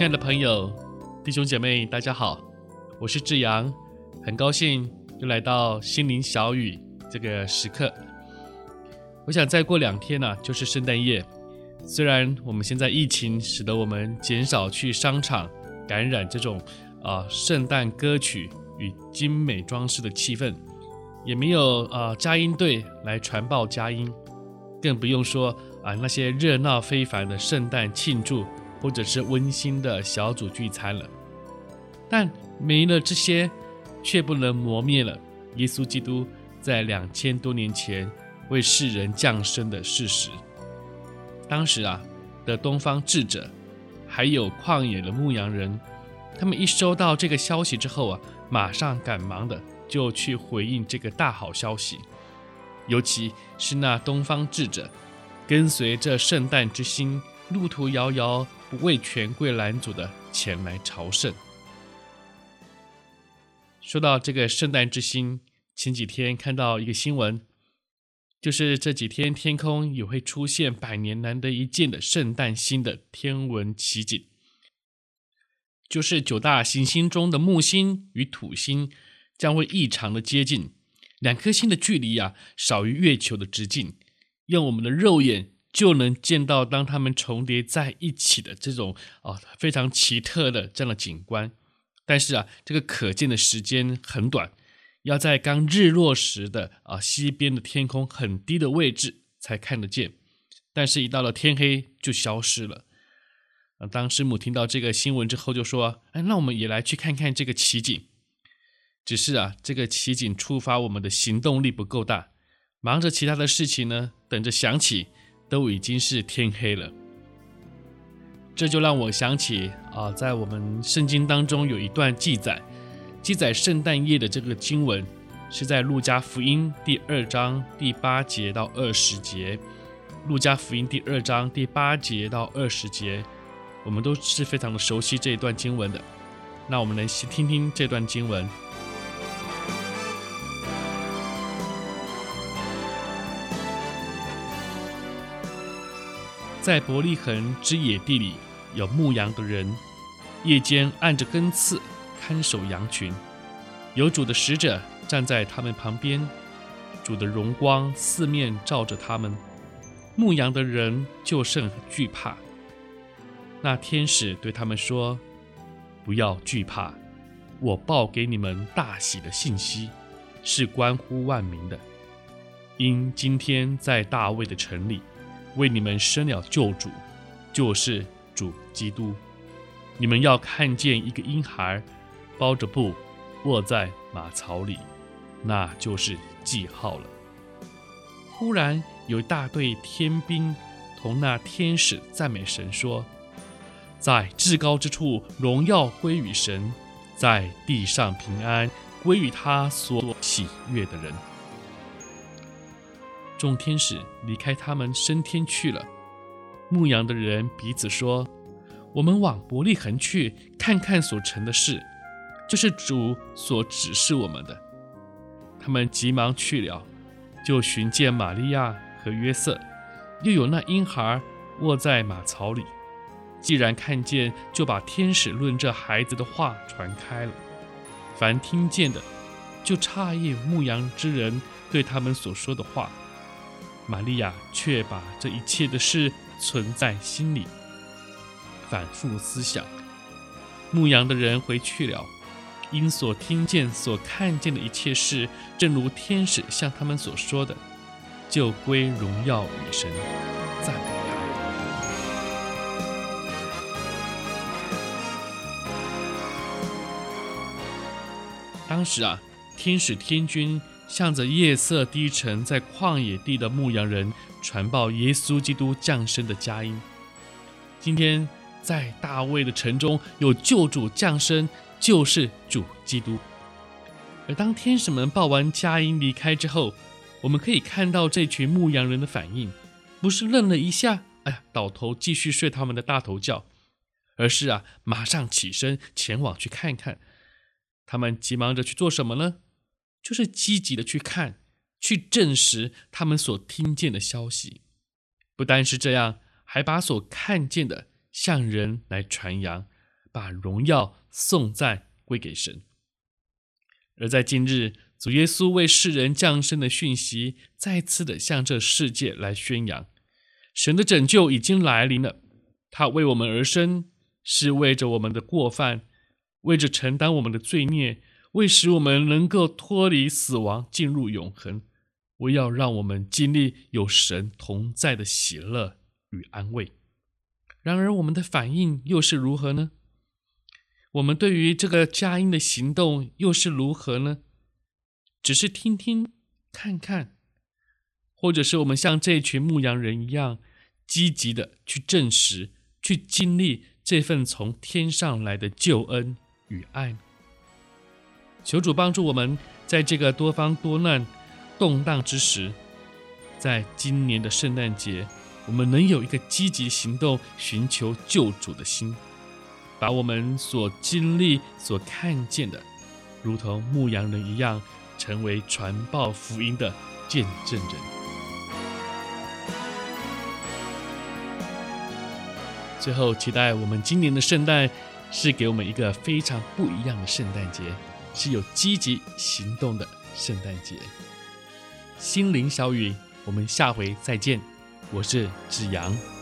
亲爱的朋友、弟兄姐妹，大家好，我是志阳，很高兴又来到心灵小语这个时刻。我想再过两天呢、就是圣诞夜。虽然我们现在疫情使得我们减少去商场，感染这种啊、圣诞歌曲与精美装饰的气氛，也没有啊、呃、佳音队来传报佳音，更不用说啊、那些热闹非凡的圣诞庆祝或者是温馨的小组聚餐了。但没了这些，却不能磨灭了耶稣基督在两千多年前。为世人降生的事实。当时啊的东方智者，还有旷野的牧羊人，他们一收到这个消息之后啊，马上赶忙的就去回应这个大好消息。尤其是那东方智者，跟随着圣诞之星，路途遥遥，不畏权贵拦阻的前来朝圣。说到这个圣诞之星，前几天看到一个新闻。就是这几天，天空也会出现百年难得一见的圣诞星的天文奇景，就是九大行星中的木星与土星将会异常的接近，两颗星的距离啊少于月球的直径，用我们的肉眼就能见到当它们重叠在一起的这种啊非常奇特的这样的景观，但是啊这个可见的时间很短。要在刚日落时的啊西边的天空很低的位置才看得见，但是，一到了天黑就消失了。啊，当师母听到这个新闻之后，就说：“哎，那我们也来去看看这个奇景。”只是啊，这个奇景触发我们的行动力不够大，忙着其他的事情呢，等着想起都已经是天黑了。这就让我想起啊，在我们圣经当中有一段记载。记载圣诞夜的这个经文，是在路加福音第二章第八节到二十节。路加福音第二章第八节到二十节，我们都是非常的熟悉这一段经文的。那我们来先听听这段经文。在伯利恒之野地里，有牧羊的人，夜间按着根刺。看守羊群，有主的使者站在他们旁边，主的荣光四面照着他们，牧羊的人就甚惧怕。那天使对他们说：“不要惧怕，我报给你们大喜的信息，是关乎万民的。因今天在大卫的城里，为你们生了救主，就是主基督。你们要看见一个婴孩。”包着布，卧在马槽里，那就是记号了。忽然有一大队天兵同那天使赞美神说：“在至高之处荣耀归于神，在地上平安归于他所喜悦的人。”众天使离开他们升天去了。牧羊的人彼此说：“我们往伯利恒去，看看所成的事。”就是主所指示我们的，他们急忙去了，就寻见玛利亚和约瑟，又有那婴孩卧在马槽里。既然看见，就把天使论这孩子的话传开了。凡听见的，就诧异牧羊之人对他们所说的话。玛利亚却把这一切的事存在心里，反复思想。牧羊的人回去了。因所听见、所看见的一切事，正如天使向他们所说的，就归荣耀与神，赞美他。当时啊，天使天军向着夜色低沉在旷野地的牧羊人传报耶稣基督降生的佳音。今天在大卫的城中有救主降生，就是主基督。而当天使们报完佳音离开之后，我们可以看到这群牧羊人的反应，不是愣了一下，哎呀，倒头继续睡他们的大头觉，而是啊，马上起身前往去看看。他们急忙着去做什么呢？就是积极的去看，去证实他们所听见的消息。不单是这样。还把所看见的向人来传扬，把荣耀颂赞归给神。而在今日，主耶稣为世人降生的讯息，再次的向这世界来宣扬：神的拯救已经来临了。他为我们而生，是为着我们的过犯，为着承担我们的罪孽，为使我们能够脱离死亡，进入永恒，为要让我们经历有神同在的喜乐。与安慰。然而，我们的反应又是如何呢？我们对于这个佳音的行动又是如何呢？只是听听、看看，或者是我们像这群牧羊人一样，积极的去证实、去经历这份从天上来的救恩与爱。求主帮助我们，在这个多方多难、动荡之时，在今年的圣诞节。我们能有一个积极行动、寻求救主的心，把我们所经历、所看见的，如同牧羊人一样，成为传报福音的见证人。最后，期待我们今年的圣诞是给我们一个非常不一样的圣诞节，是有积极行动的圣诞节。心灵小雨，我们下回再见。我是子阳。